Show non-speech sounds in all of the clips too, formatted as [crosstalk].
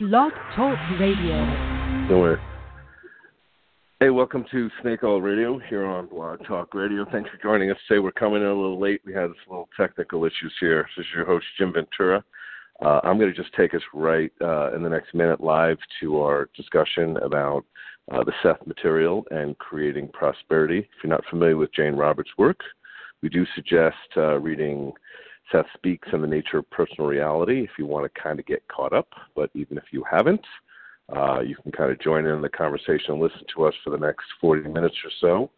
Blog Talk Radio. Hey, welcome to Snake Oil Radio here on Blog Talk Radio. Thanks for joining us today. We're coming in a little late. We had some little technical issues here. This is your host, Jim Ventura. Uh, I'm going to just take us right uh, in the next minute live to our discussion about uh, the Seth material and creating prosperity. If you're not familiar with Jane Roberts' work, we do suggest uh, reading Seth Speaks on the Nature of Personal Reality if you want to kind of get caught up. But even if you haven't, uh, you can kind of join in the conversation and listen to us for the next 40 minutes or so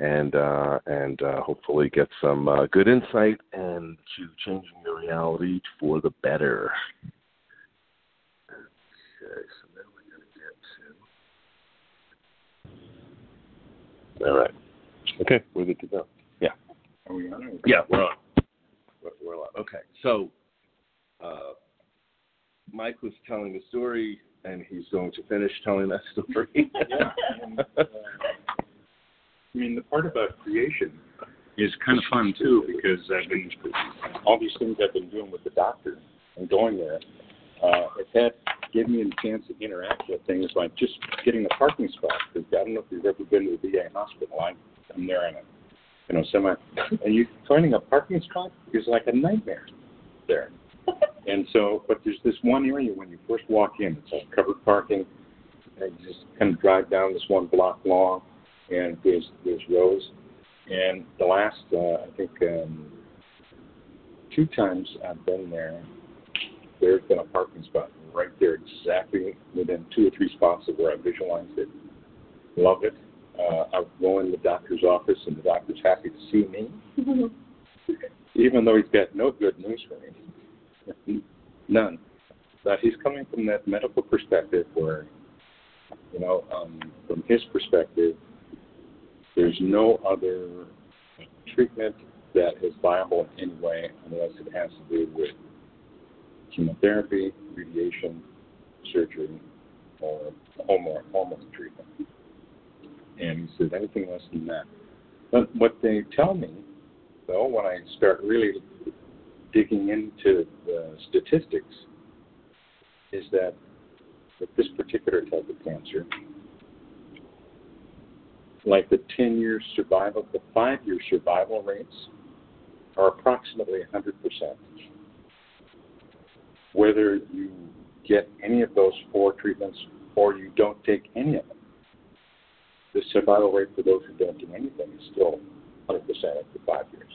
and uh, and uh, hopefully get some uh, good insight and to changing your reality for the better. Okay, so now we're going to get to. All right. Okay, we're good to go. Yeah. Are we on? Yeah, we're on. We're, we're on. Okay, so uh, Mike was telling the story, and he's going to finish telling that story. yeah. And, uh, I mean, the part about creation is kind of fun too because I've been all these things I've been doing with the doctor and going there. Uh, it's had given me a chance to interact with things like just getting a parking spot. Because I don't know if you've ever been to the VA hospital. I'm, I'm there in a you know semi, and you finding a parking spot is like a nightmare there. [laughs] And so, but there's this one area when you first walk in, it's all covered parking, and you just kind of drive down this one block long and there's there's rows. And the last, uh, I think, um, two times I've been there, there's been a parking spot right there, exactly within two or three spots of where I visualized it. Love it. Uh, I go in the doctor's office, and the doctor's happy to see me, even though he's got no good news for me. [laughs] None. But he's coming from that medical perspective where, you know, um, from his perspective, there's no other treatment that is viable in any way unless it has to do with chemotherapy, radiation, surgery, or hormone, hormone treatment. And he says anything less than that. But what they tell me, though, when I start really digging into the statistics, is that with this particular type of cancer, like the 10 year survival, the five year survival rates are approximately 100%. Whether you get any of those four treatments or you don't take any of them, the survival rate for those who don't do anything is still 100% after five years.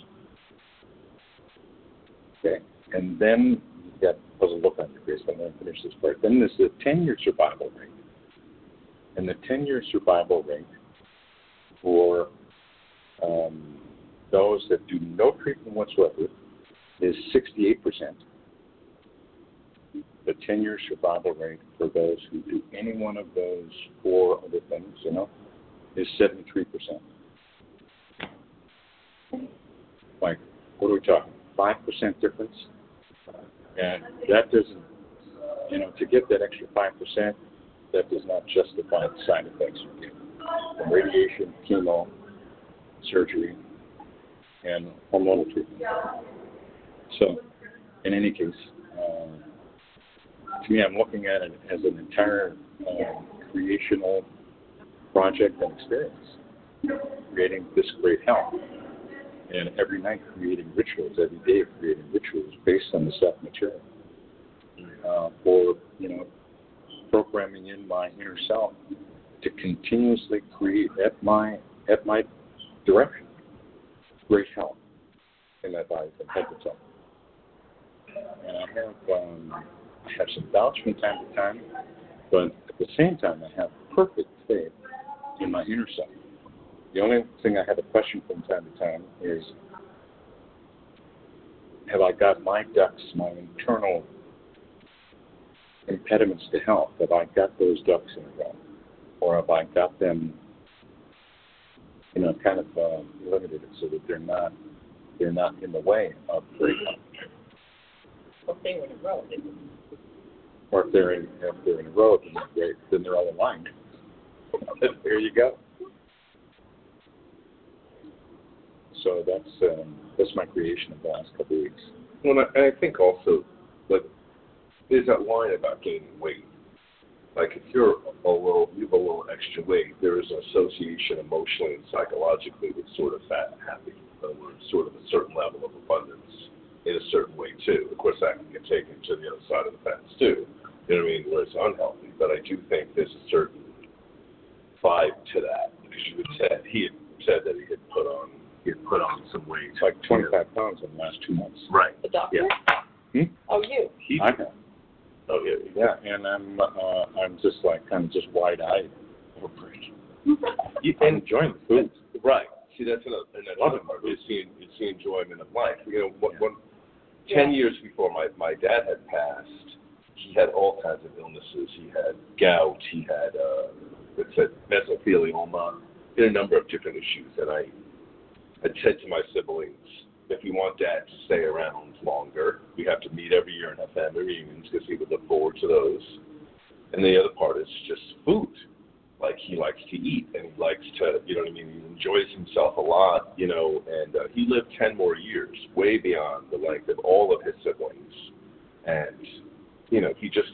Okay, and then you get a puzzle look on your face. I'm going to finish this part. Then there's the 10 year survival rate. And the 10 year survival rate for um, those that do no treatment whatsoever is 68%. The 10 year survival rate for those who do any one of those four other things, you know, is 73%. Like, what are we talking? 5% difference? And that doesn't, you know, to get that extra 5%, that does not justify the side effects you get from radiation, chemo, surgery, and hormonal treatment. So, in any case, um, to me, I'm looking at it as an entire uh, creational project and experience, creating this great health. And every night creating rituals, every day creating rituals based on the Seth material. Uh, for, you know, programming in my inner self to continuously create at my at my direction great health in my body from head to toe. And I have um, I have some doubts from time to time, but at the same time I have perfect faith in my inner self. The only thing I have a question from time to time is have I got my ducks, my internal impediments to health, have I got those ducks in a row? or have I got them, you know, kind of uh, limited so that they're not they're not in the way of free Well, they were in a row. Or if they're in if they're in a row, then they're, then they're all aligned. [laughs] there you go. So that's um, that's my creation of the last couple of weeks. Well, and I think also, like, there's that line about gaining weight. like if you're a little, you have a little extra weight, there is an association emotionally and psychologically with sort of fat and happy, or sort of a certain level of abundance in a certain way too. Of course, that can get taken to the other side of the fence too. You know what I mean? Where it's unhealthy, but I do think there's a certain vibe to that because you had said he had said that he had put on he had put on some weight, It's like 25 pounds in the last two months. Right. The doctor? Hmm? Oh, you. He, I have. oh yeah. Yeah, and I'm uh, I'm just like kind of just wide eyed over it. [laughs] You, I'm and enjoying the food. Right. See, that's another, another part. Of it. It's the, it's the enjoyment of life. You know, what, what, ten years before my my dad had passed, he had all kinds of illnesses. He had gout. He had uh, it said mesothelioma. He had a number of different issues. And I had said to my siblings, if we want Dad to stay around longer, we have to meet every year and have family reunions because he would look forward to those. And the other part is just food like he likes to eat and he likes to you know what I mean he enjoys himself a lot you know and uh, he lived 10 more years way beyond the length of all of his siblings and you know he just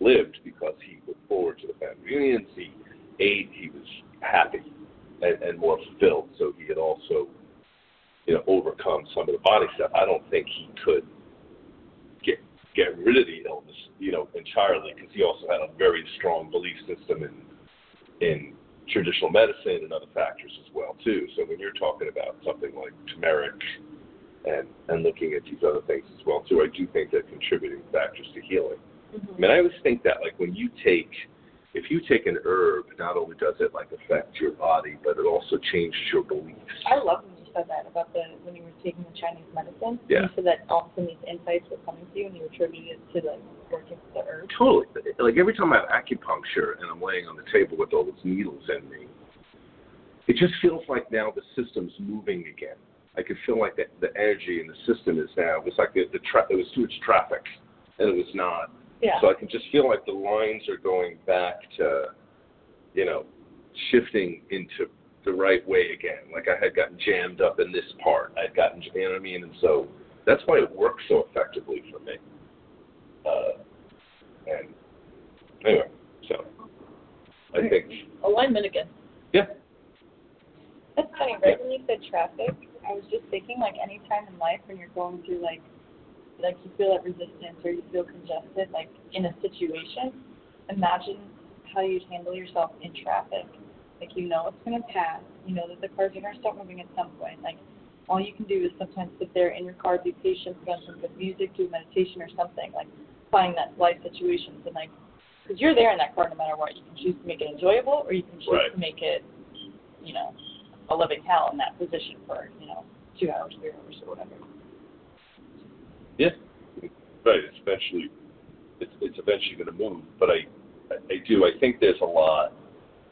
lived because he looked forward to the family reunions he ate he was happy and, and more fulfilled so he had also you know overcome some of the body stuff I don't think he could get get rid of the illness you know entirely because he also had a very strong belief system in in traditional medicine and other factors as well too. So when you're talking about something like turmeric and and looking at these other things as well too, I do think they're contributing factors to healing. Mm-hmm. I mean, I always think that like when you take if you take an herb, not only does it like affect your body, but it also changes your beliefs. I love when you said that about the when you were taking the Chinese medicine. Yeah. You said that all of a sudden these insights were coming to you and you attributed it to like working with the herb. Totally. Like every time I have acupuncture and I'm laying on the table with all those needles in me, it just feels like now the system's moving again. I could feel like the, the energy in the system is now. It was like the, the tra- it was too much traffic, and it was not. Yeah. So I can just feel like the lines are going back to, you know, shifting into the right way again. Like I had gotten jammed up in this part. I'd gotten, you know what I mean? And so that's why it works so effectively for me. Uh, and anyway, so I think, Alignment again. yeah, That's funny, right? When you said traffic, I was just thinking like any time in life when you're going through like like you feel that resistance or you feel congested, like in a situation, imagine how you'd handle yourself in traffic. Like you know it's gonna pass, you know that the cars are gonna start moving at some point. Like all you can do is sometimes sit there in your car, be patient, put on some good music, do meditation or something, like find that life situations and like because you're there in that car no matter what. You can choose to make it enjoyable or you can choose Right. to make it, you know, a living hell in that position for, you know, two hours, three hours, or whatever. Yeah, right. It's eventually, it's it's eventually going to move. But I, I, do. I think there's a lot.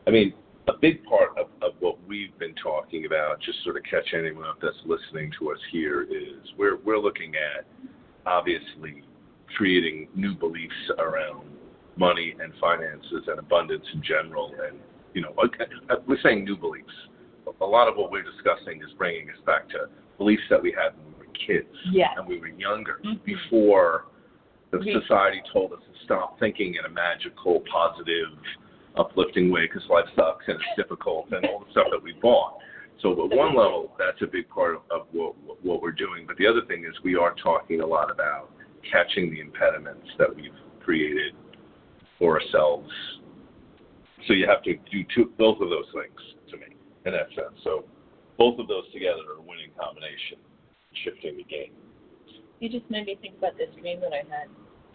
I mean, a big part of, of what we've been talking about, just sort of catch anyone up that's listening to us here, is we're we're looking at obviously creating new beliefs around money and finances and abundance in general. And you know, uh, we're saying new beliefs. A lot of what we're discussing is bringing us back to beliefs that we had when we kids Yeah. and we were younger, Mhm. before the We- society told us to stop thinking in a magical, positive, uplifting way because life sucks and it's difficult and all the stuff that we bought. So at one level, that's a big part of, of what, what we're doing. But the other thing is we are talking a lot about catching the impediments that we've created for ourselves. So you have to do two, both of those things to me in that sense. So both of those together are a winning combination, shifting the game. You just made me think about this dream that I had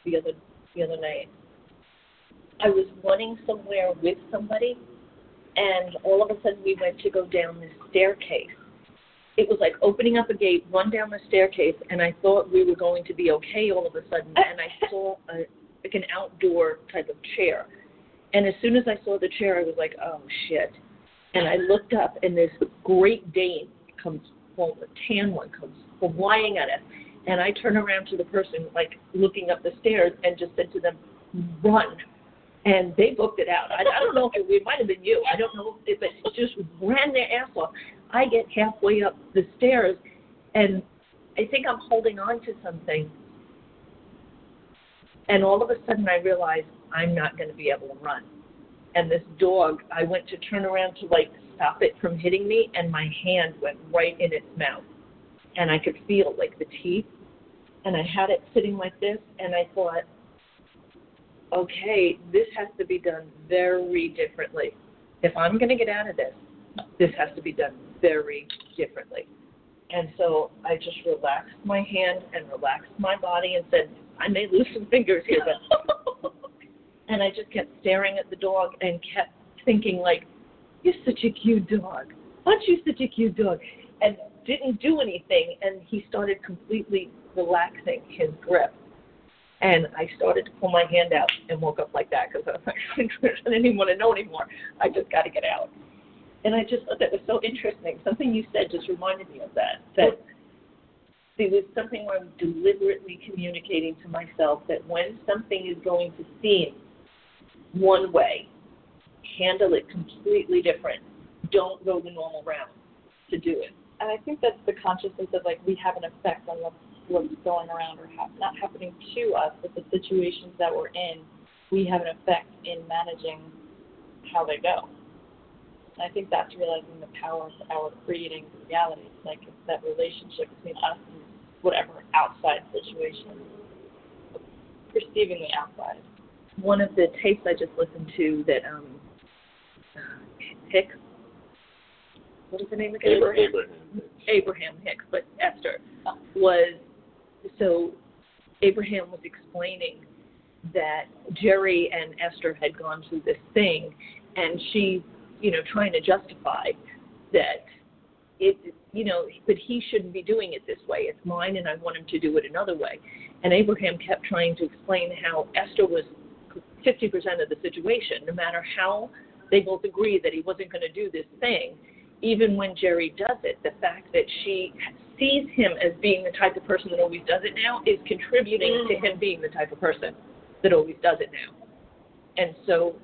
the other the other night. I was running somewhere with somebody, and all of a sudden we went to go down this staircase. It was like opening up a gate, run down the staircase, and I thought we were going to be okay all of a sudden. [laughs] And I saw a like an outdoor type of chair, and as soon as I saw the chair, I was like, oh shit. And I looked up, and this Great Dane comes, well, a tan one comes flying at us. And I turn around to the person, like looking up the stairs, and just said to them, "Run!" And they booked it out. I, I don't know if it, it might have been you. I don't know, if it, but just ran their ass off. I get halfway up the stairs, and I think I'm holding on to something. And all of a sudden, I realize I'm not going to be able to run. And this dog, I went to turn around to like stop it from hitting me, and my hand went right in its mouth, and I could feel like the teeth, and I had it sitting like this, and I thought, okay, this has to be done very differently. If I'm going to get out of this, this has to be done very differently. And so I just relaxed my hand and relaxed my body and said, I may lose some fingers here, but. [laughs] and I just kept staring at the dog and kept thinking, like, you're such a cute dog. Aren't you such a cute dog? And didn't do anything. And he started completely relaxing his grip. And I started to pull my hand out and woke up like that because I was like, [laughs] I didn't even want to know anymore. I just got to get out. And I just thought that was so interesting. Something you said just reminded me of that. That it was something where I'm deliberately communicating to myself that when something is going to seem one way, handle it completely different. Don't go the normal route to do it. And I think that's the consciousness of like we have an effect on what's, what's going around or ha- not happening to us, but the situations that we're in, we have an effect in managing how they go. And I think that's realizing the power of our creating reality, like it's that relationship between us and whatever outside situation, perceiving the outside. One of the tapes I just listened to that um Hicks what is the name again? Abraham. Abraham Hicks, but Esther oh. was so Abraham was explaining that Jerry and Esther had gone through this thing and she, you know, trying to justify that it you know, but he shouldn't be doing it this way. It's mine and I want him to do it another way. And Abraham kept trying to explain how Esther was 50% of the situation, no matter how they both agree that he wasn't going to do this thing. Even when Jerry does it, the fact that she sees him as being the type of person that always does it now is contributing to him mm. being the type of person that always does it now. And so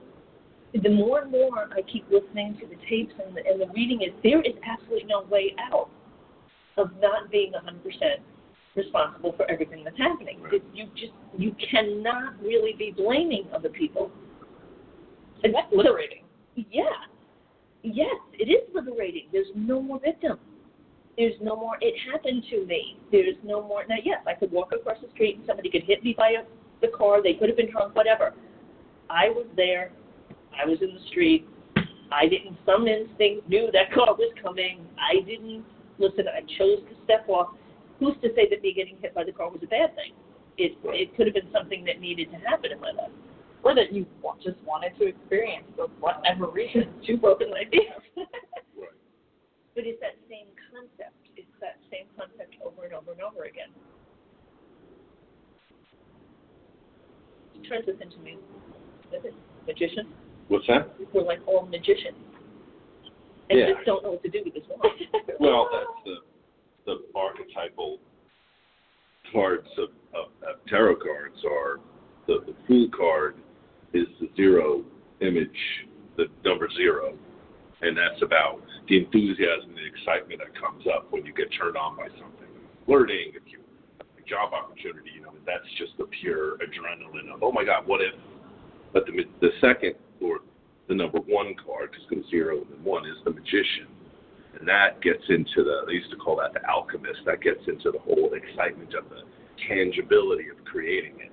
the more and more I keep listening to the tapes and the, and the reading is there is absolutely no way out of not being 100% responsible for everything that's happening. Right. You just you cannot really be blaming other people. And that's liberating. Yeah. Yes, it is liberating. There's no more victim. There's no more. It happened to me. There's no more. Now, yes, I could walk across the street and somebody could hit me by a, the car. They could have been drunk, whatever. I was there. I was in the street. I didn't. Some instinct knew that car was coming. I didn't listen. I chose to step off. Who's to say that me getting hit by the car was a bad thing? It it could have been something that needed to happen in my life. Or that you just wanted to experience for whatever reason. [laughs] Two broken legs. Right. But it's that same concept. It's that same concept over and over and over again. It turns us into mu- is it magicians. What's that? We're like all magicians. And Yeah. just don't know what to do with this wand. [laughs] Well, that's the the archetypal cards of, of, of tarot cards are the, the Fool card is the zero image, the number zero, and that's about the enthusiasm and the excitement that comes up when you get turned on by something, flirting, if you a job opportunity, you know, that's just the pure adrenaline of oh my God, what if? But the the second or the number one card, because zero and the one is the magician. And that gets into the they used to call that the alchemist. That gets into the whole excitement of the tangibility of creating it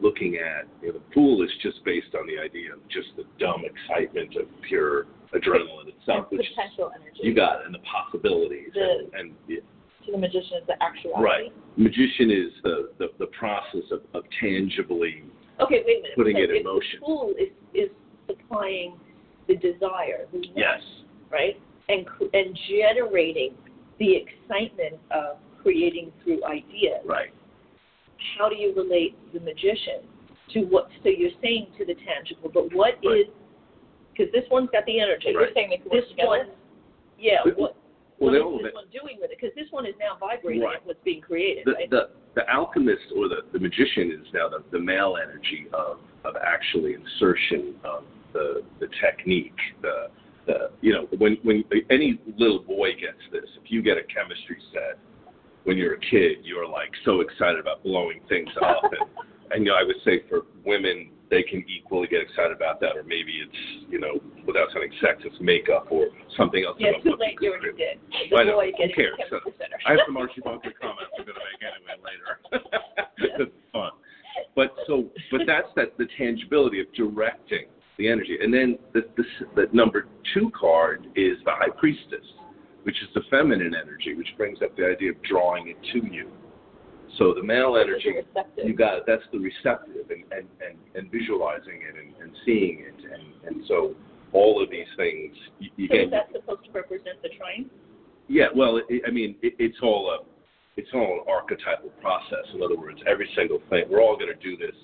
looking at you know the Fool is just based on the idea of just the dumb excitement of pure adrenaline itself and which potential energy. you got it, and the possibilities The- and, and yeah, To the magician is the actuality. right magician is the, the the process of, of tangibly Okay, wait a minute. Putting so it in motion. The Fool is is supplying the desire, the yes right? And and generating the excitement of creating through ideas. right How do you relate the magician to what? So you're saying to the tangible, but what is? Right. Because this one's got the energy. Right. You're saying they can This work together. one, yeah. Well, What? well what they is all this one doing with it? Because this one is now vibrating Right. at what's being created, the, right? the the alchemist or the, the magician is now the, the male energy of of actually insertion of the the technique the the you know when when any little boy gets this if you get a chemistry set when you're a kid you're like so excited about blowing things up and [laughs] and you know I would say for women they can equally get excited about that, or maybe it's you know without sounding sex, it's makeup or something else. Yeah, too late. You already did. The boy getting cares? [laughs] percent. I have some Archie Bunker comments I'm going to make anyway later. [laughs] fun. But so, but that's that the tangibility of directing the energy, and then the, the the number two card is the High Priestess, which is the feminine energy, which brings up the idea of drawing it to you. So the male energy, you got. That's the receptive and and and, and visualizing it and, and seeing it, and and so all of these things you, you So get. is that supposed to represent the trine? Yeah, well, it, I mean, it, it's all a, it's all an archetypal process. In other words, every single thing. We're all going to do this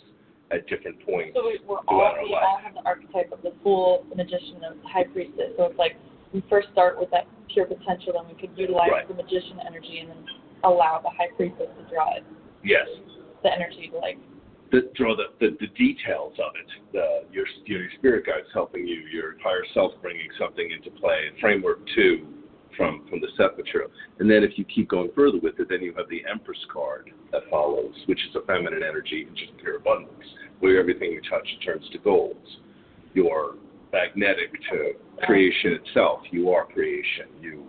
at different points. So we, we're all our we life. all have the archetype of the fool, the magician, and the high priestess. So it's like we first start with that pure potential, then we could utilize Right. the magician energy, and then allow the high priestess to drive Yes, the energy to like the, draw the, the the details of it. The, your your spirit guides helping you. Your higher self bringing something into play. Framework two from from the Seth material. And then if you keep going further with it, then you have the Empress card that follows, which is a feminine energy and just pure abundance, where everything you touch turns to gold. You're magnetic to creation itself. You are creation. You,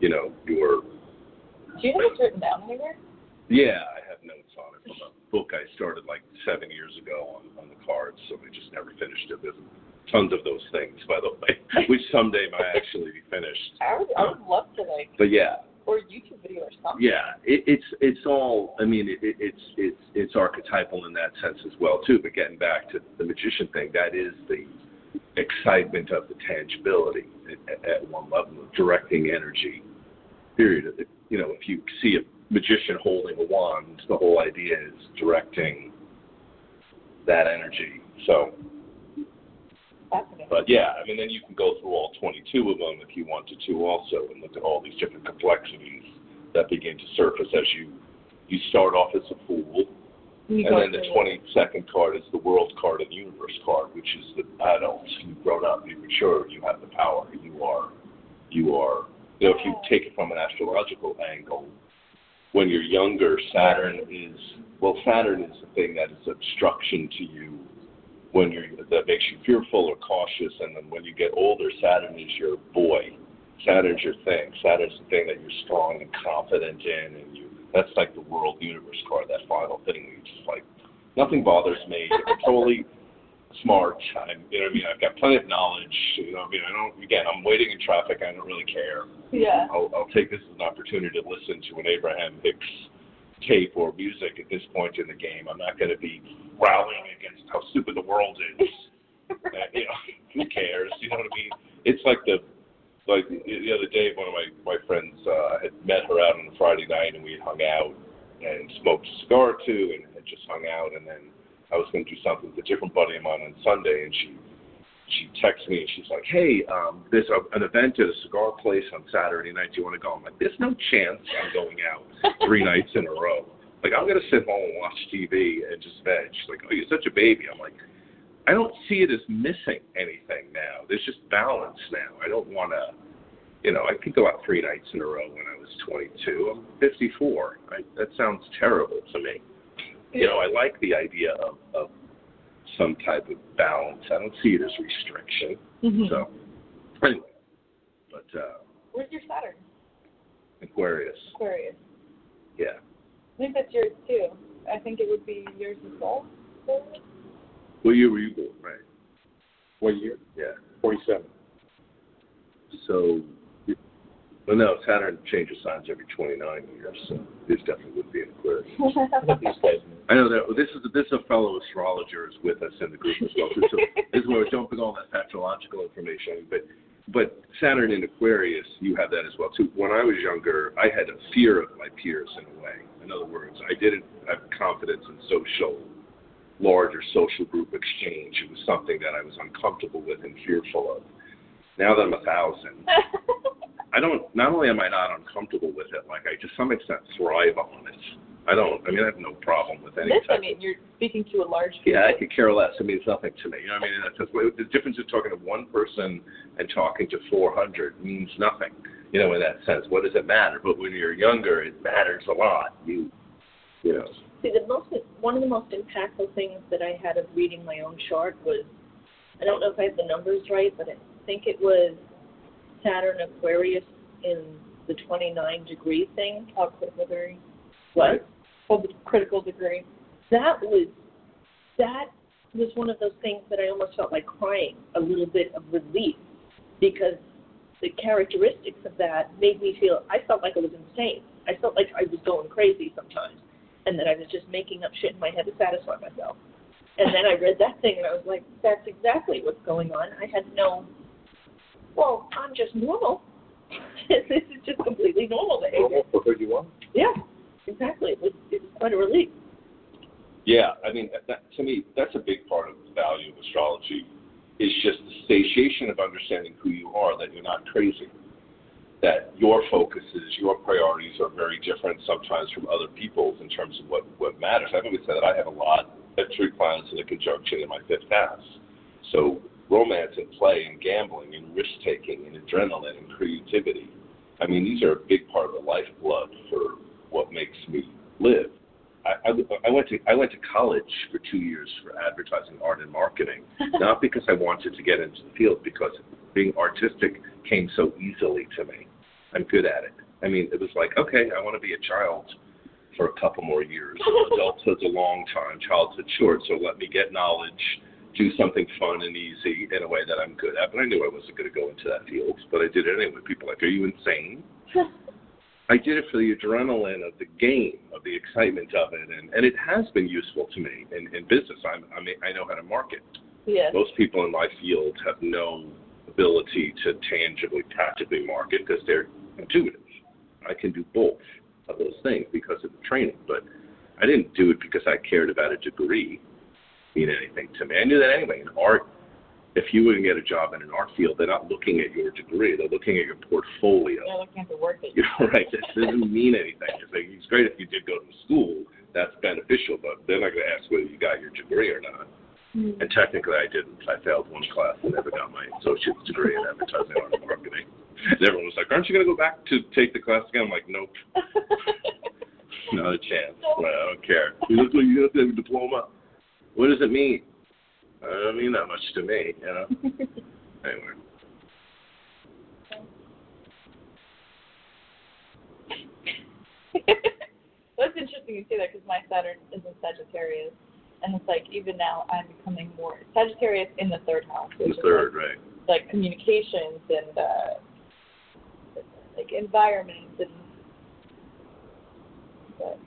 you know, you're. Do you have this written down anywhere? Yeah, I have notes on it from a book I started like seven years ago on, on the cards, so I just never finished it. There's tons of those things, by the way, [laughs] which someday might actually be finished. I would, I would love to like, But yeah, or a YouTube video or something. yeah, it, it's it's all. I mean, it, it, it's it's it's archetypal in that sense as well too. But getting back to the magician thing, that is the excitement of the tangibility at, at one level of directing energy. Period. You know, if you see a magician holding a wand, the whole idea is directing that energy. So, but yeah, I mean, then you can go through all 22 of them if you wanted to also and look at all these different complexities that begin to surface as you you start off as a fool, And go then the through 22nd card is the world card and the universe card, which is the adult. You've grown up, you've matured, you have the power. You are, you are. You know, if you take it from an astrological angle, when you're younger, Saturn is well, Saturn is the thing that is obstruction to you when you're that makes you fearful or cautious, and then when you get older, Saturn is your boy. Saturn's your thing. Saturn's the thing that you're strong and confident in, and you. That's like the world universe card, that final thing. Where you just like nothing bothers me. I'm totally smart. I'm, you know what I mean? I've got plenty of knowledge. You know what I mean? I don't. Again, I'm waiting in traffic. I don't really care. Yeah. I'll, I'll take this as an opportunity to listen to an Abraham Hicks tape or music at this point in the game. I'm not going to be rallying against how stupid the world is. [laughs] Uh, you know, [laughs] who cares? You know what I mean? It's like the like the the other day, one of my my friends uh, had met her out on a Friday night, and we had hung out and smoked a cigar two, and had just hung out, and then I was going to do something with a different buddy of mine on Sunday, and she she texts me and she's like, "Hey, um, there's a, an event at a cigar place on Saturday night. Do you want to go?" I'm like, "There's no chance I'm going out three nights in a row. Like, I'm gonna sit home and watch TV and just veg." She's like, "Oh, you're such a baby." I'm like, "I don't see it as missing anything now. There's just balance now. I don't want to." You know, I could go out three nights in a row when I was 22. I'm 54. I, that sounds terrible to me. You know, I like the idea of, of some type of balance. I don't see it as restriction. Mhm. So, anyway, but uh, Where's your Saturn? Aquarius, Aquarius. yeah. I think that's yours too. I think it would be yours as well. Well, you were you born, right? What year? Yeah. 47. So, it- well, no, Saturn changes signs every 29 years, so this definitely would be an Aquarius. [laughs] I know that this is this is a fellow astrologer is with us in the group as well. So this is where we're dumping all that astrological information. But but Saturn in Aquarius, you have that as well too. When I was younger, I had a fear of my peers in a way. In other words, I didn't have confidence in social, larger social group exchange. It was something that I was uncomfortable with and fearful of. Now that I'm a thousand, [laughs] I don't. Not only am I not uncomfortable with it, like I to some extent thrive on it. I don't. I mean, I have no problem with any this, type I mean, you're speaking to a large group. yeah, I could care less. I mean, it's nothing to me. You know what I mean? That's just, the difference of talking to one person and talking to 400 means nothing, you know, in that sense. What does it matter? But when you're younger, it matters a lot. You, you know, See, the most one of the most impactful things that I had of reading my own chart was I don't know if I have the numbers right, but I think it was Saturn Aquarius in the 29 degree thing. Oh, critical degree. What? Oh, the critical degree. That was that was one of those things that I almost felt like crying a little bit of relief because the characteristics of that made me feel I felt like I was insane. I felt like I was going crazy sometimes and that I was just making up shit in my head to satisfy myself. And then I read that thing and I was like, that's exactly what's going on. I had no, well, I'm just normal. [laughs] this is just completely normal behavior. Normal for who you are. Yeah, exactly. It was, it was quite a relief. Yeah, I mean, that, to me, that's a big part of the value of astrology. Is just the satiation of understanding who you are, that you're not crazy, that your focuses, your priorities are very different sometimes from other people's in terms of what what matters. I've always said that I have a lot of true planets in a conjunction in my fifth house, so romance and play and gambling and risk taking and adrenaline and creativity. I mean, these are a big part of the lifeblood for what makes me live. I, I, I went to I went to college for two years for advertising, art, and marketing. [laughs] not because I wanted to get into the field, because being artistic came so easily to me. I'm good at it. I mean, it was like, okay, I want to be a child for a couple more years. [laughs] Adulthood's a long time, childhood's short, so let me get knowledge, do something fun and easy in a way that I'm good at. But I knew I wasn't going to go into that field, but I did it anyway. People are like, are you insane? [laughs] I did it for the adrenaline of the game, of the excitement of it, and, and it has been useful to me in, in business. I'm, I mean, I know how to market. Yes. Most people in my field have no ability to tangibly, practically market because they're intuitive. I can do both of those things because of the training, but I didn't do it because I cared about a degree mean anything to me. I knew that anyway. In art, if you wouldn't get a job in an art field, they're not looking at your degree; they're looking at your portfolio. They're looking at the work that You know, [laughs] right? It doesn't mean anything. It's like it's great if you did go to school. That's beneficial, but they're not going to ask whether you got your degree or not. Mm. And technically, I didn't. I failed one class and never got my associate's degree in advertising and marketing. Everyone was like, "Aren't you going to go back to take the class again?" I'm like, "Nope, [laughs] not a chance. Well, I don't care. You look like you have to a diploma. What does it mean? It doesn't mean that much to me, you know." [laughs] Anyway. [laughs] it's interesting you say that because my Saturn is in Sagittarius, and it's like even now I'm becoming more Sagittarius in the third house, The third, right? like, like communications and uh, like environment and but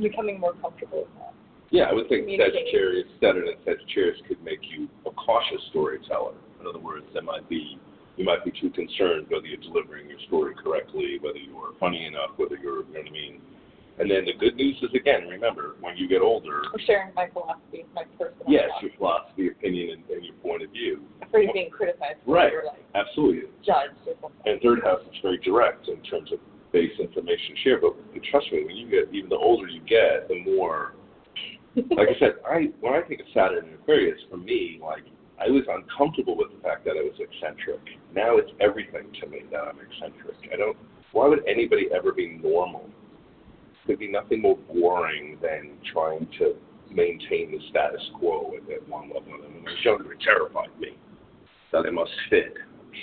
becoming more comfortable with that. Yeah, I would think. Sagittarius, Saturn and Sagittarius could make you a cautious storyteller. In other words, there might be you might be too concerned whether you're delivering your story correctly, whether you're funny enough, whether you're you know what I mean. And then the good news is again, remember, when you get older, I'm sharing my philosophy, my personal yes, philosophy. your philosophy, opinion, and, and your point of view. afraid of being criticized for Right. or like Absolutely. judged. And third house is very direct in terms of base information share. But trust me, when you get even the older you get, the more like I said, I when I think of Saturn and Aquarius, for me, like I was uncomfortable with the fact that I was eccentric. Now it's everything to me that I'm eccentric. I don't. Why would anybody ever be normal? There'd be nothing more boring than trying to maintain the status quo at, at one level. And when I was younger, it terrified me that I must fit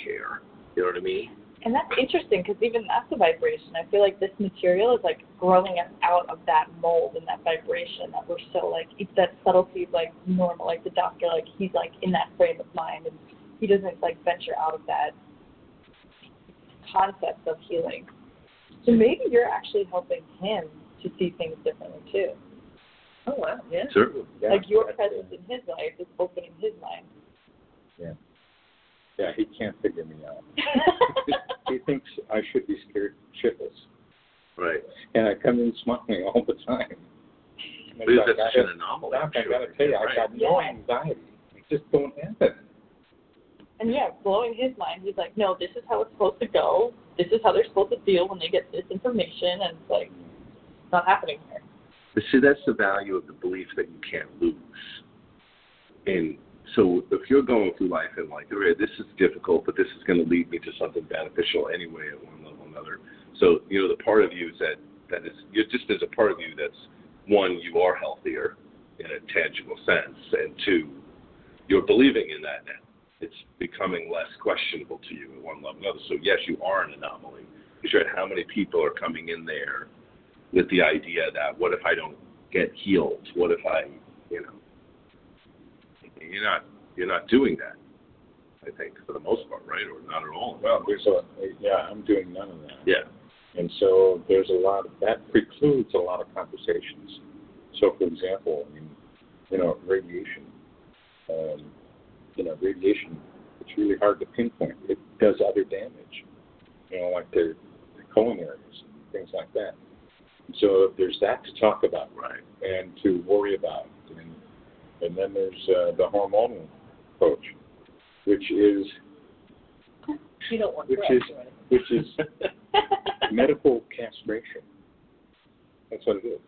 here. You know what I mean? And that's interesting because even that's a vibration. I feel like this material is like growing us out of that mold and that vibration that we're so like it's that subtlety of like normal. Like the doctor, like he's like in that frame of mind and he doesn't like venture out of that concept of healing. So maybe you're actually helping him to see things differently too. Oh wow, yeah. Certainly. Yeah, like your presence it. in his life is opening his mind. Yeah. Yeah, he can't figure me out. [laughs] [laughs] He thinks I should be scared shitless. Right. And I come in smiling all the time. And Because it's that's like, such I- an anomaly. Doc, I'm I sure. gotta tell you, I Right. got no anxiety. It just don't happen. And yeah, blowing his mind. He's like, no, this is how it's supposed to go. This is how they're supposed to feel when they get this information, and it's like, it's not happening here. But see, that's the value of the belief that you can't lose. And so if you're going through life and like, okay, this is difficult, but this is going to lead me to something beneficial anyway at one level or another. So, you know, the part of you is that, that is, you're just there's a part of you that's one, you are healthier in a tangible sense, and two, you're believing in that now. It's becoming less questionable to you at one level or another. So yes, you are an anomaly. You said how many people are coming in there with the idea that what if I don't get healed? What if I, you know, you're not you're not doing that. I think for the most part, right, or not at all. Well, there's a yeah, I'm doing none of that. Yeah. And so there's a lot of that precludes a lot of conversations. So, for example, I mean, you know, radiation. Um, you know, radiation. It's really hard to pinpoint. It does other damage. You know, like the, the colon areas and things like that. And so there's that to talk about, Right. and to worry about, and and then there's uh, the hormonal approach, which is You don't want Which is- which is [laughs] medical castration. That's what it is.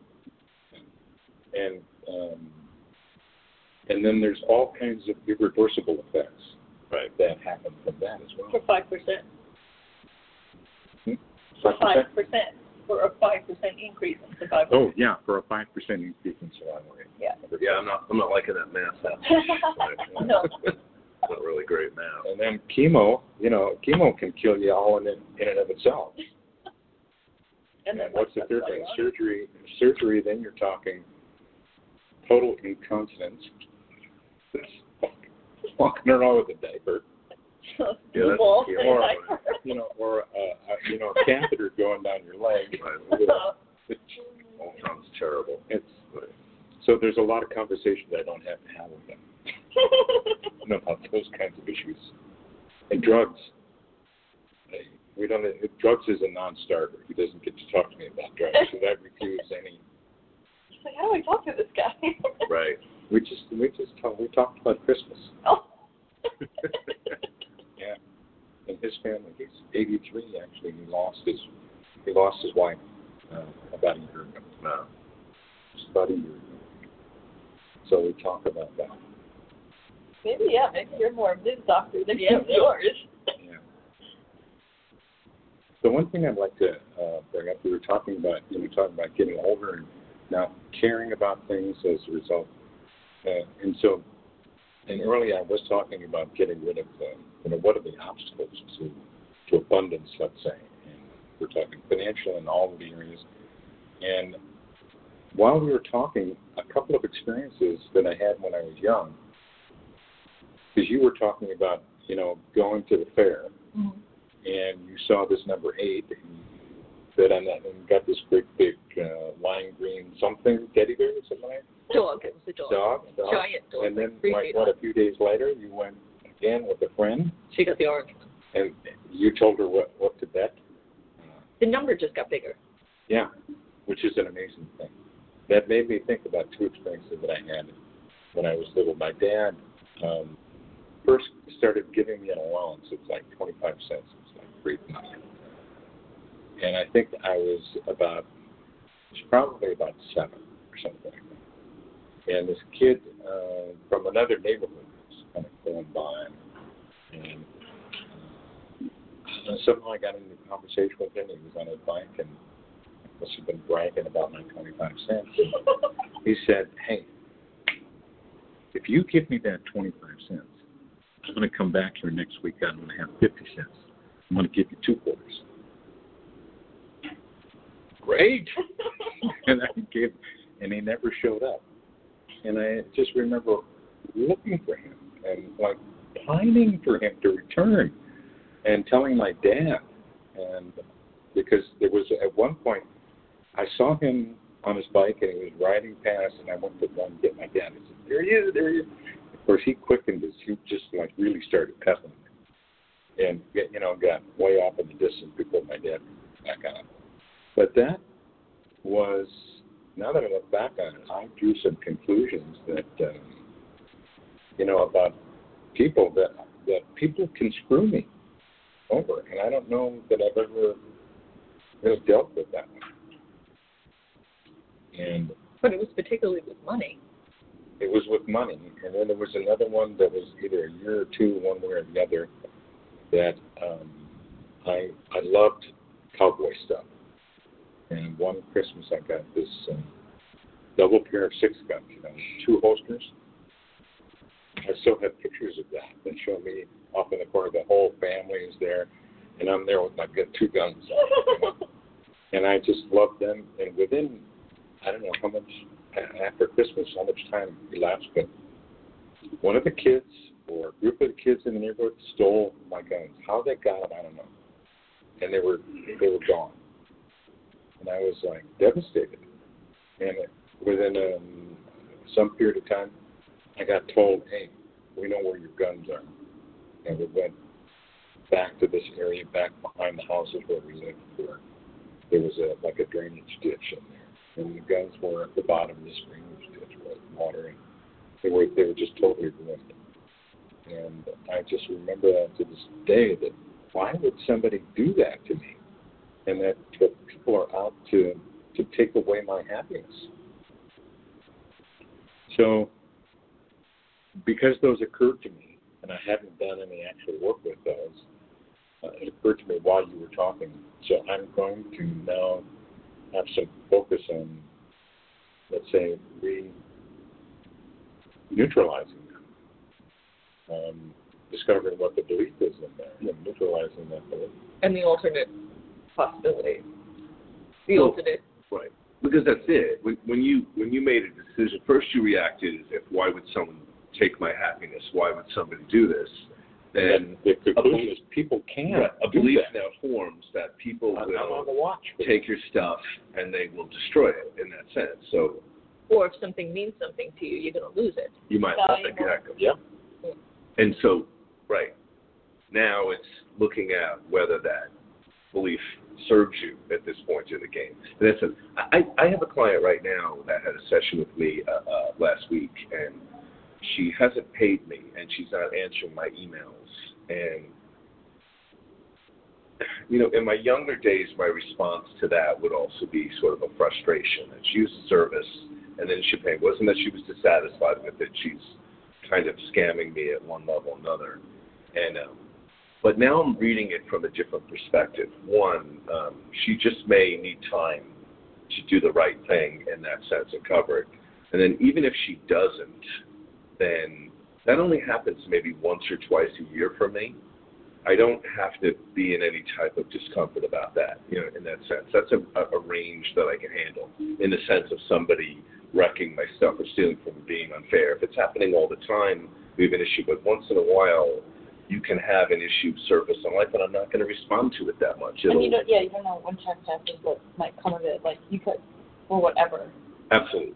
And um, and then there's all kinds of irreversible effects Right. that happen from that as well. For five percent. Hmm? For 5%? five percent. For a five percent increase in survival. Oh yeah, for a five percent increase in survival rate. Yeah. Yeah, I'm not I'm not liking that math. happening. [laughs] No. [laughs] not really great math. And then chemo, you know, chemo can kill you all in it, in and of itself. [laughs] And then And what's the that's third thing? Surgery. Surgery. Then you're talking total incontinence. Walking around with a diaper, [laughs] Yeah, Blue that's balls the and key. diaper. you know, or uh, uh, you know, a catheter going down your leg. [laughs] Right. It's, sounds terrible. it's so there's a lot of conversations I don't have to have with them [laughs] you know, about those kinds of issues. And drugs. We don't. Drugs is a non-starter. He doesn't get to talk to me about drugs, so I refuse any. He's like, how do I talk to this guy? Right. We just we just talk, we talked about Christmas. oh. [laughs] Yeah. And his family, he's 83. Actually, he lost his he lost his wife uh, about a year ago. No. Just about a year ago. So we talk about that. Maybe yeah. Maybe you're more of his doctor than you am yours. Yeah. The one thing I'd like to uh, bring up, we were talking about, you know, talking about getting older and not caring about things as a result. Uh, and so, and earlier I was talking about getting rid of, uh, you know, what are the obstacles to to abundance, let's say. And we're talking financial in all of the areas. And while we were talking, a couple of experiences that I had when I was young, because you were talking about, you know, going to the fair Mhm. and you saw this number eight, and you bid on that and got this great big uh, lime green something teddy bear or something like Dog. It was a dog. dog, dog. Giant dog. And then, Three like, what, long. a few days later, you went again with a friend, She got the orange one. and you told her what what to bet. The number just got bigger. yeah, which is an amazing thing. That made me think about two experiences that I had when I was little. My dad um, first started giving me an allowance. It was like 25 cents. It was like great money. And I think I was about, it was probably about seven or something that. And this kid uh, from another neighborhood was kind of going by. And uh, somehow I got into a conversation with him. He was on his bike and must have been bragging about my 25 cents. [laughs] He said, Hey, if you give me that 25 cents, I'm going to come back here next week. I'm going to have 50 cents. I'm going to give you two quarters. Great. [laughs] and I gave, and he never showed up. And I just remember looking for him and like pining for him to return and telling my dad. And because there was at one point, I saw him on his bike and he was riding past, and I went to run get my dad. I said, "There he is, there he is." Of course, he quickened his. He just like really started pedaling, and you know got way off in the distance before my dad back on. But that was now that I look back on it, I drew some conclusions that um, you know about people that that people can screw me over, and I don't know that I've ever really dealt with that one. And But it was particularly with money. it was with money, and then there was another one that was either a year or two, one way or the other, that um, I I loved cowboy stuff. And one Christmas I got this um, double pair of six guns, you know, two holsters. I still have pictures of that that show me off in the corner. The whole family is there, and I'm there with my gu- two guns. [laughs] and I just love them. And within, I don't know how much after Christmas, how much time elapsed, but one of the kids or a group of the kids in the neighborhood stole my guns. How they got them, I don't know. And they were they were gone. And I was like devastated. And within um, some period of time, I got told, "Hey, we know where your guns are." And we went back to this area back behind the houses where we lived, where there was a like a drainage ditch in there, and the guns were at the bottom of this drainage ditch with water, and they were they were just totally ruined. And I just remember that to this day that why would somebody do that to me? And that, people are out to to take away my happiness. So because those occurred to me, and I hadn't done any actual work with those, uh, it occurred to me while you were talking. So I'm going to now have some focus on, let's say, re neutralizing them, um, discovering what the belief is in there, and neutralizing that belief. and the alternate possibility. The Well- alternate. Right. Because that's it. When, when you when you made a decision, first you reacted as if, why would someone take my happiness? Why would somebody do this? And And then the a conclusion belief- is people can Right, a do belief that. now forms that people I'm I'm on will the watch take your stuff and they will destroy it in that sense. So Or if something means something to you, you're going to lose it. you might Valuable. exactly. yeah. And so, right now, it's looking at whether that belief serves you at this point in the game. And that's a, I, I have a client right now that had a session with me uh, uh, last week, and she hasn't paid me, and she's not answering my emails. And you know, in my younger days, my response to that would also be sort of a frustration that she used service and then she paid. It wasn't that she was dissatisfied with it. She's kind of scamming me at one level or another. And um, but now I'm reading it from a different perspective. One, um, she just may need time to do the right thing in that sense and cover it. And then even if she doesn't, then that only happens maybe once or twice a year for me. I don't have to be in any type of discomfort about that, you know, in that sense. That's a, a, range that I can handle in the sense of somebody wrecking my stuff or stealing from me being unfair. If it's happening all the time, we have an issue. But once in a while, you can have an issue surface in life, and I'm not going to respond to it that much. And It'll, you don't, yeah, you don't know when time passes what might come of it. Like you could, or whatever. Absolutely.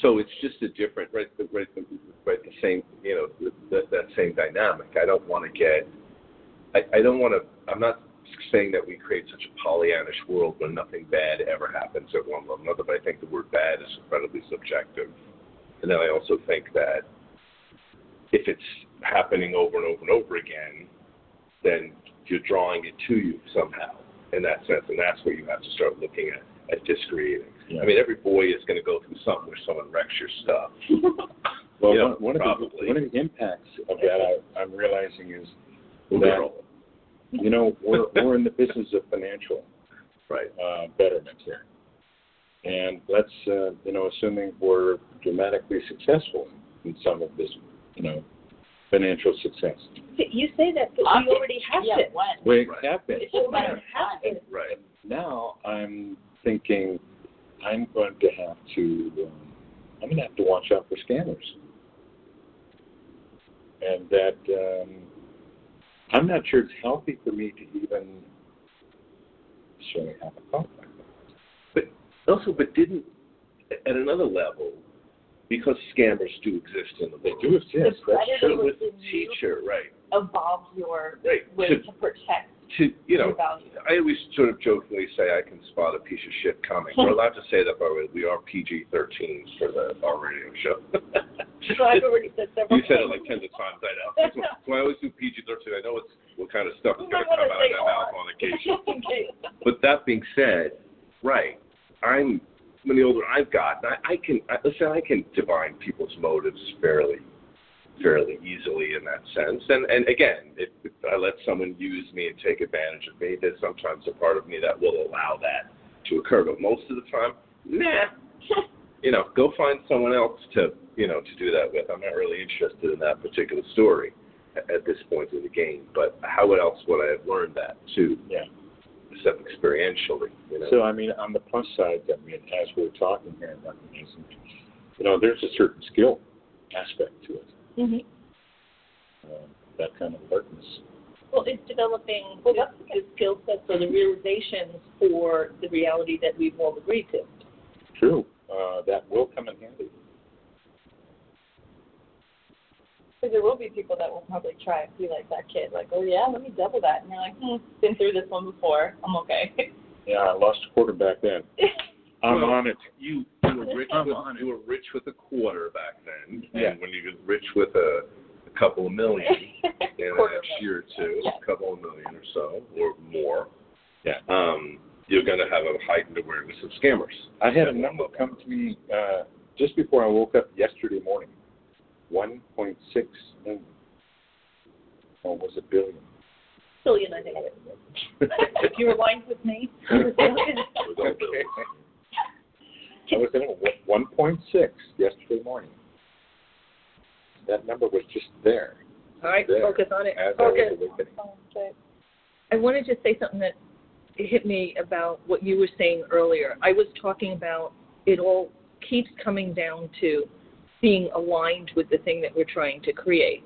So it's just a different, right? the- Right, the, right, the same, you know, that that same dynamic. I don't want to get, I, I don't want to. I'm not saying that we create such a Pollyannish world where nothing bad ever happens at one level or another. But I think the word bad is incredibly subjective. And then I also think that if it's happening over and over and over again, then you're drawing it to you somehow in that sense, and that's where you have to start looking at at discreating. Yeah. I mean, every boy is going to go through something where someone wrecks your stuff. [laughs] Well, Yeah, one, one of the one of the impacts of that I, I'm realizing is that you know we're we're in the business of financial Right. uh, betterment here, and let's uh, you know assuming we're dramatically successful in some of this you know financial success. You say that, but we already have yeah, it. when? We Right. have been. It's just a matter have it. Right. Now I'm thinking I'm going to have to um, I'm going to have to watch out for scammers, and that um, I'm not sure it's healthy for me to even necessarily have a thought like that. But also, but didn't at another level, because scammers do exist in the world. They do exist. The That's true. with the teacher, right? evolves your Right. way To, to protect to you know. I always sort of jokingly say I can spot a piece of shit coming. [laughs] We're allowed to say that, by the way. We are PG-13s for the our radio show. [laughs] So I've already said several You said it like tens of times. I know. That's why- that's I always do PG-13. I know it's what kind of stuff is going to come out of my mouth on occasion. [laughs] Case. But that being said, right, I'm Mean, the older I've gotten, I, I can I, listen. I can divine people's motives fairly, fairly easily in that sense. And and again, if, if I let someone use me and take advantage of me, there's sometimes a part of me that will allow that to occur. But most of the time, nah. [laughs] you know, go find someone else to, you know, to do that with. I'm not really interested in that particular story at, at this point in the game. But how else would I have learned that too, Yeah. Except experientially? You know. So I mean, on the plus side, I mean, as we're talking here, I mean, you know, there's a certain skill aspect to it. Mm-hmm. Uh, that kind of alertness. Well, it's developing the, the skill sets or the realizations for the reality that we've all agreed to. True. Uh, that will come in handy. Because there will be people that will probably try and be like that kid, like, oh yeah, let me double that, and you're like, hmm, been through this one before, I'm okay. [laughs] Yeah, I lost a quarter back then. [laughs] I'm Well, on it. You you were rich I'm with on it. you were rich with a quarter back then, Yeah. and when you get rich with a, a couple of million [laughs] in the Quarter next year or two, Yeah. a couple of million or so or more, Yeah. um, you're going to have a heightened awareness of scammers. I had a number come to me uh, just before I woke up yesterday morning. 1.6 million. Or was it billion? Billion, I think. if you aligned with me, With all Okay. I was at 1.6 yesterday morning. That number was just there All right, There. focus on it. as I was Focus. okay. I wanted to say something that hit me about what you were saying earlier. I was talking about it all keeps coming down to being aligned with the thing that we're trying to create.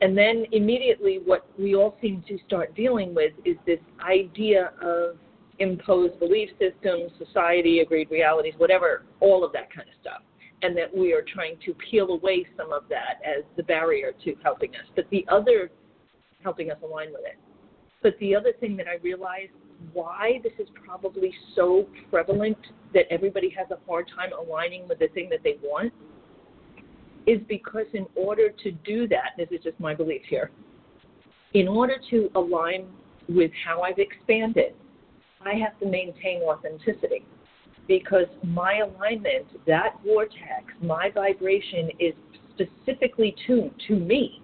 And then immediately, what we all seem to start dealing with is this idea of imposed belief systems, society, agreed realities, whatever, all of that kind of stuff. And that we are trying to peel away some of that as the barrier to helping us. But the other, helping us align with it. But the other thing that I realized why this is probably so prevalent that everybody has a hard time aligning with the thing that they want is because in order to do that, this is just my belief here, in order to align with how I've expanded, I have to maintain authenticity because my alignment, that vortex, my vibration is specifically tuned to me.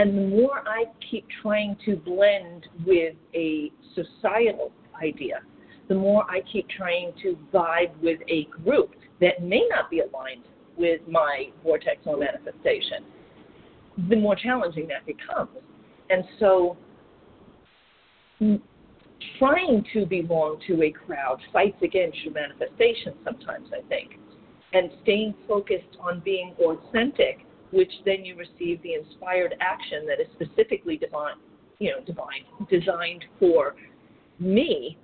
And the more I keep trying to blend with a societal idea, the more I keep trying to vibe with a group that may not be aligned with my vortex or manifestation, the more challenging that becomes. And so, trying to belong to a crowd fights against your manifestation sometimes, I think. And staying focused on being authentic, which then you receive the inspired action that is specifically divine, you know, divine, designed for me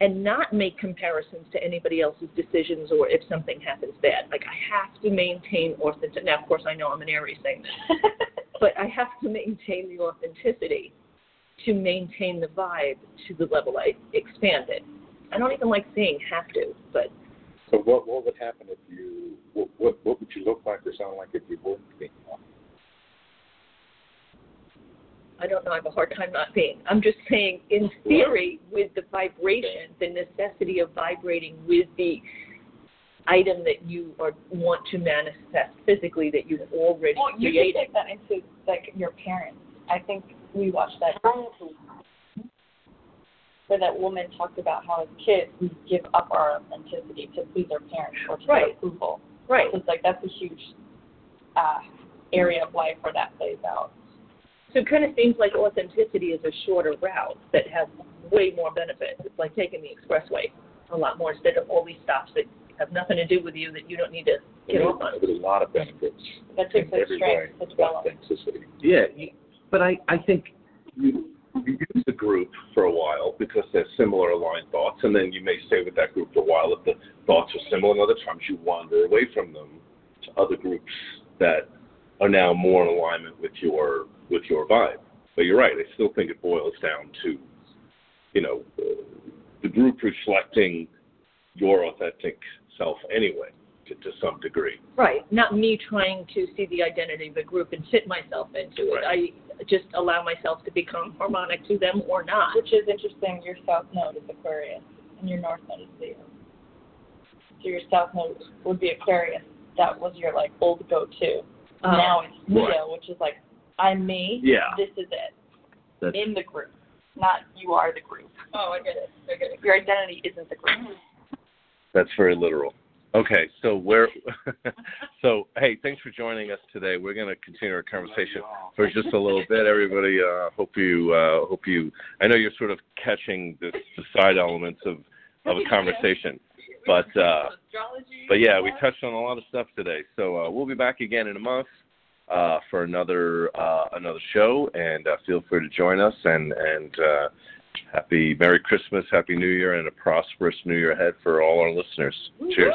and not make comparisons to anybody else's decisions or if something happens bad. Like I have to maintain authenticity. Now, of course, I know I'm an Aries this, [laughs] but I have to maintain the authenticity to maintain the vibe to the level I expanded. I don't even like saying have to, but So what what would happen if you what what, what would you look like or sound like if you weren't being on? I don't know. I have a hard time not being. I'm just saying, in theory, with the vibration, the necessity of vibrating with the item that you are, want to manifest physically that you've already Well, you created. can take that into like your parents. I think we watched that where that woman talked about how as kids we give up our authenticity to please our parents or to Right. get approval. Right. So it's like that's a huge uh, area of life where that plays out. So it kind of seems like authenticity is a shorter route that has way more benefits. It's like taking the expressway a lot more instead of all these stops that have nothing to do with you that you don't need to get off on. There's a lot of benefits That takes a every way. strength to develop. Authenticity. Yeah, but I, I think you, you use the group for a while because they're similar aligned thoughts, and then you may stay with that group for a while if the thoughts are similar, and other times you wander away from them to other groups that are now more in alignment with your with your vibe. But you're right. I still think it boils down to, you know, uh, the group reflecting your authentic self anyway, to, to some degree. Right. Not me trying to see the identity of the group and fit myself into it. I just allow myself to become harmonic to them or not. Which is interesting. Your south node is Aquarius, and your north node is Leo. So your south node would be Aquarius. That was your like old go-to. Um, now it's Leo, right. which is like I'm me. Yeah. This is it That's in the group, not you are the group. Oh, I get it. I get it. Your identity isn't the group. that's very literal. Okay, so we're [laughs] so hey, thanks for joining us today. We're going to continue our conversation for just a little bit. Everybody, uh, hope you uh, hope you. I know you're sort of catching the, the side elements of of a conversation, but uh, but yeah, we touched on a lot of stuff today. So uh, we'll be back again in a month uh, for another uh, another show, and feel free to join us. And and happy Merry Christmas, Happy New Year, and a prosperous New Year ahead for all our listeners. Cheers.